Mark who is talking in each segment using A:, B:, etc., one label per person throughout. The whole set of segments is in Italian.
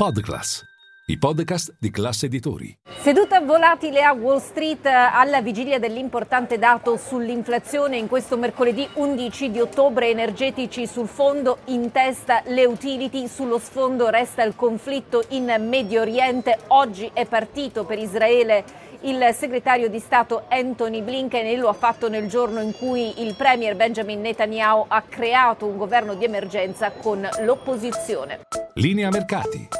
A: Podclass, i podcast di classe editori.
B: Seduta volatile a Wall Street alla vigilia dell'importante dato sull'inflazione in questo mercoledì 11 di ottobre energetici sul fondo in testa le utility, sullo sfondo resta il conflitto in Medio Oriente, oggi è partito per Israele il segretario di Stato Anthony Blinken e lo ha fatto nel giorno in cui il premier Benjamin Netanyahu ha creato un governo di emergenza con l'opposizione.
A: Linea mercati.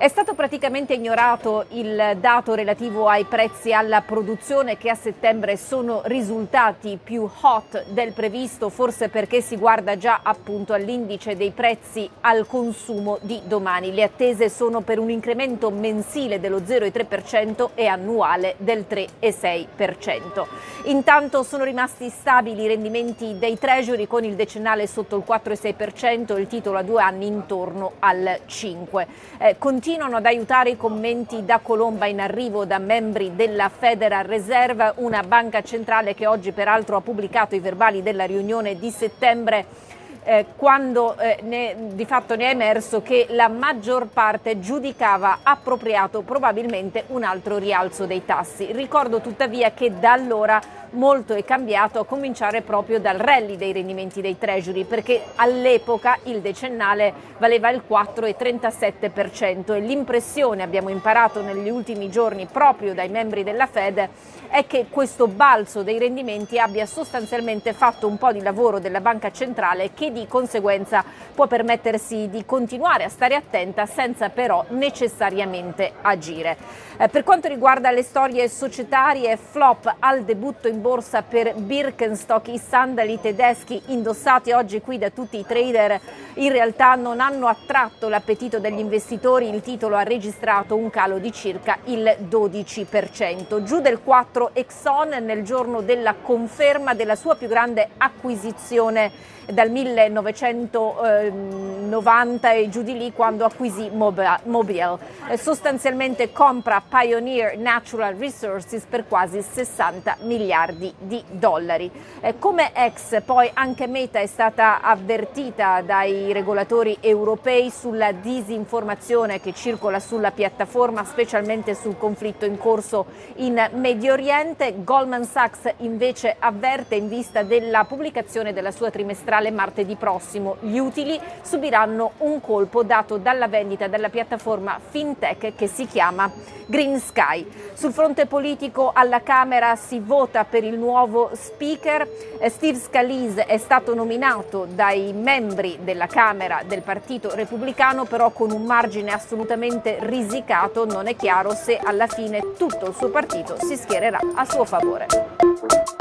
B: È stato praticamente ignorato il dato relativo ai prezzi alla produzione che a settembre sono risultati più hot del previsto, forse perché si guarda già appunto all'indice dei prezzi al consumo di domani. Le attese sono per un incremento mensile dello 0,3% e annuale del 3,6%. Intanto sono rimasti stabili i rendimenti dei treasury con il decennale sotto il 4,6%, il titolo a due anni intorno al 5%. Eh, continuano ad aiutare i commenti da Colomba in arrivo da membri della Federal Reserve, una banca centrale che oggi peraltro ha pubblicato i verbali della riunione di settembre eh, quando eh, ne, di fatto ne è emerso che la maggior parte giudicava appropriato probabilmente un altro rialzo dei tassi. Ricordo tuttavia che da allora molto è cambiato a cominciare proprio dal rally dei rendimenti dei treasury perché all'epoca il decennale valeva il 4,37% e l'impressione abbiamo imparato negli ultimi giorni proprio dai membri della Fed è che questo balzo dei rendimenti abbia sostanzialmente fatto un po' di lavoro della banca centrale che di conseguenza può permettersi di continuare a stare attenta senza però necessariamente agire. Eh, per quanto riguarda le storie societarie, flop al debutto in borsa per Birkenstock, i sandali tedeschi indossati oggi qui da tutti i trader in realtà non hanno attratto l'appetito degli investitori, il titolo ha registrato un calo di circa il 12%. Giù del 4 Exxon nel giorno della conferma della sua più grande acquisizione dal 1990 e giù di lì quando acquisì Mobile. Eh, sostanzialmente compra Pioneer Natural Resources per quasi 60 miliardi di dollari. Eh, come ex poi anche Meta è stata avvertita dai regolatori europei sulla disinformazione che circola sulla piattaforma, specialmente sul conflitto in corso in Medio Oriente. Goldman Sachs invece avverte in vista della pubblicazione della sua trimestrale centrale martedì prossimo. Gli utili subiranno un colpo dato dalla vendita della piattaforma fintech che si chiama Green Sky. Sul fronte politico alla Camera si vota per il nuovo speaker. Eh, Steve Scalise è stato nominato dai membri della Camera del Partito Repubblicano, però con un margine assolutamente risicato. Non è chiaro se alla fine tutto il suo partito si schiererà a suo favore.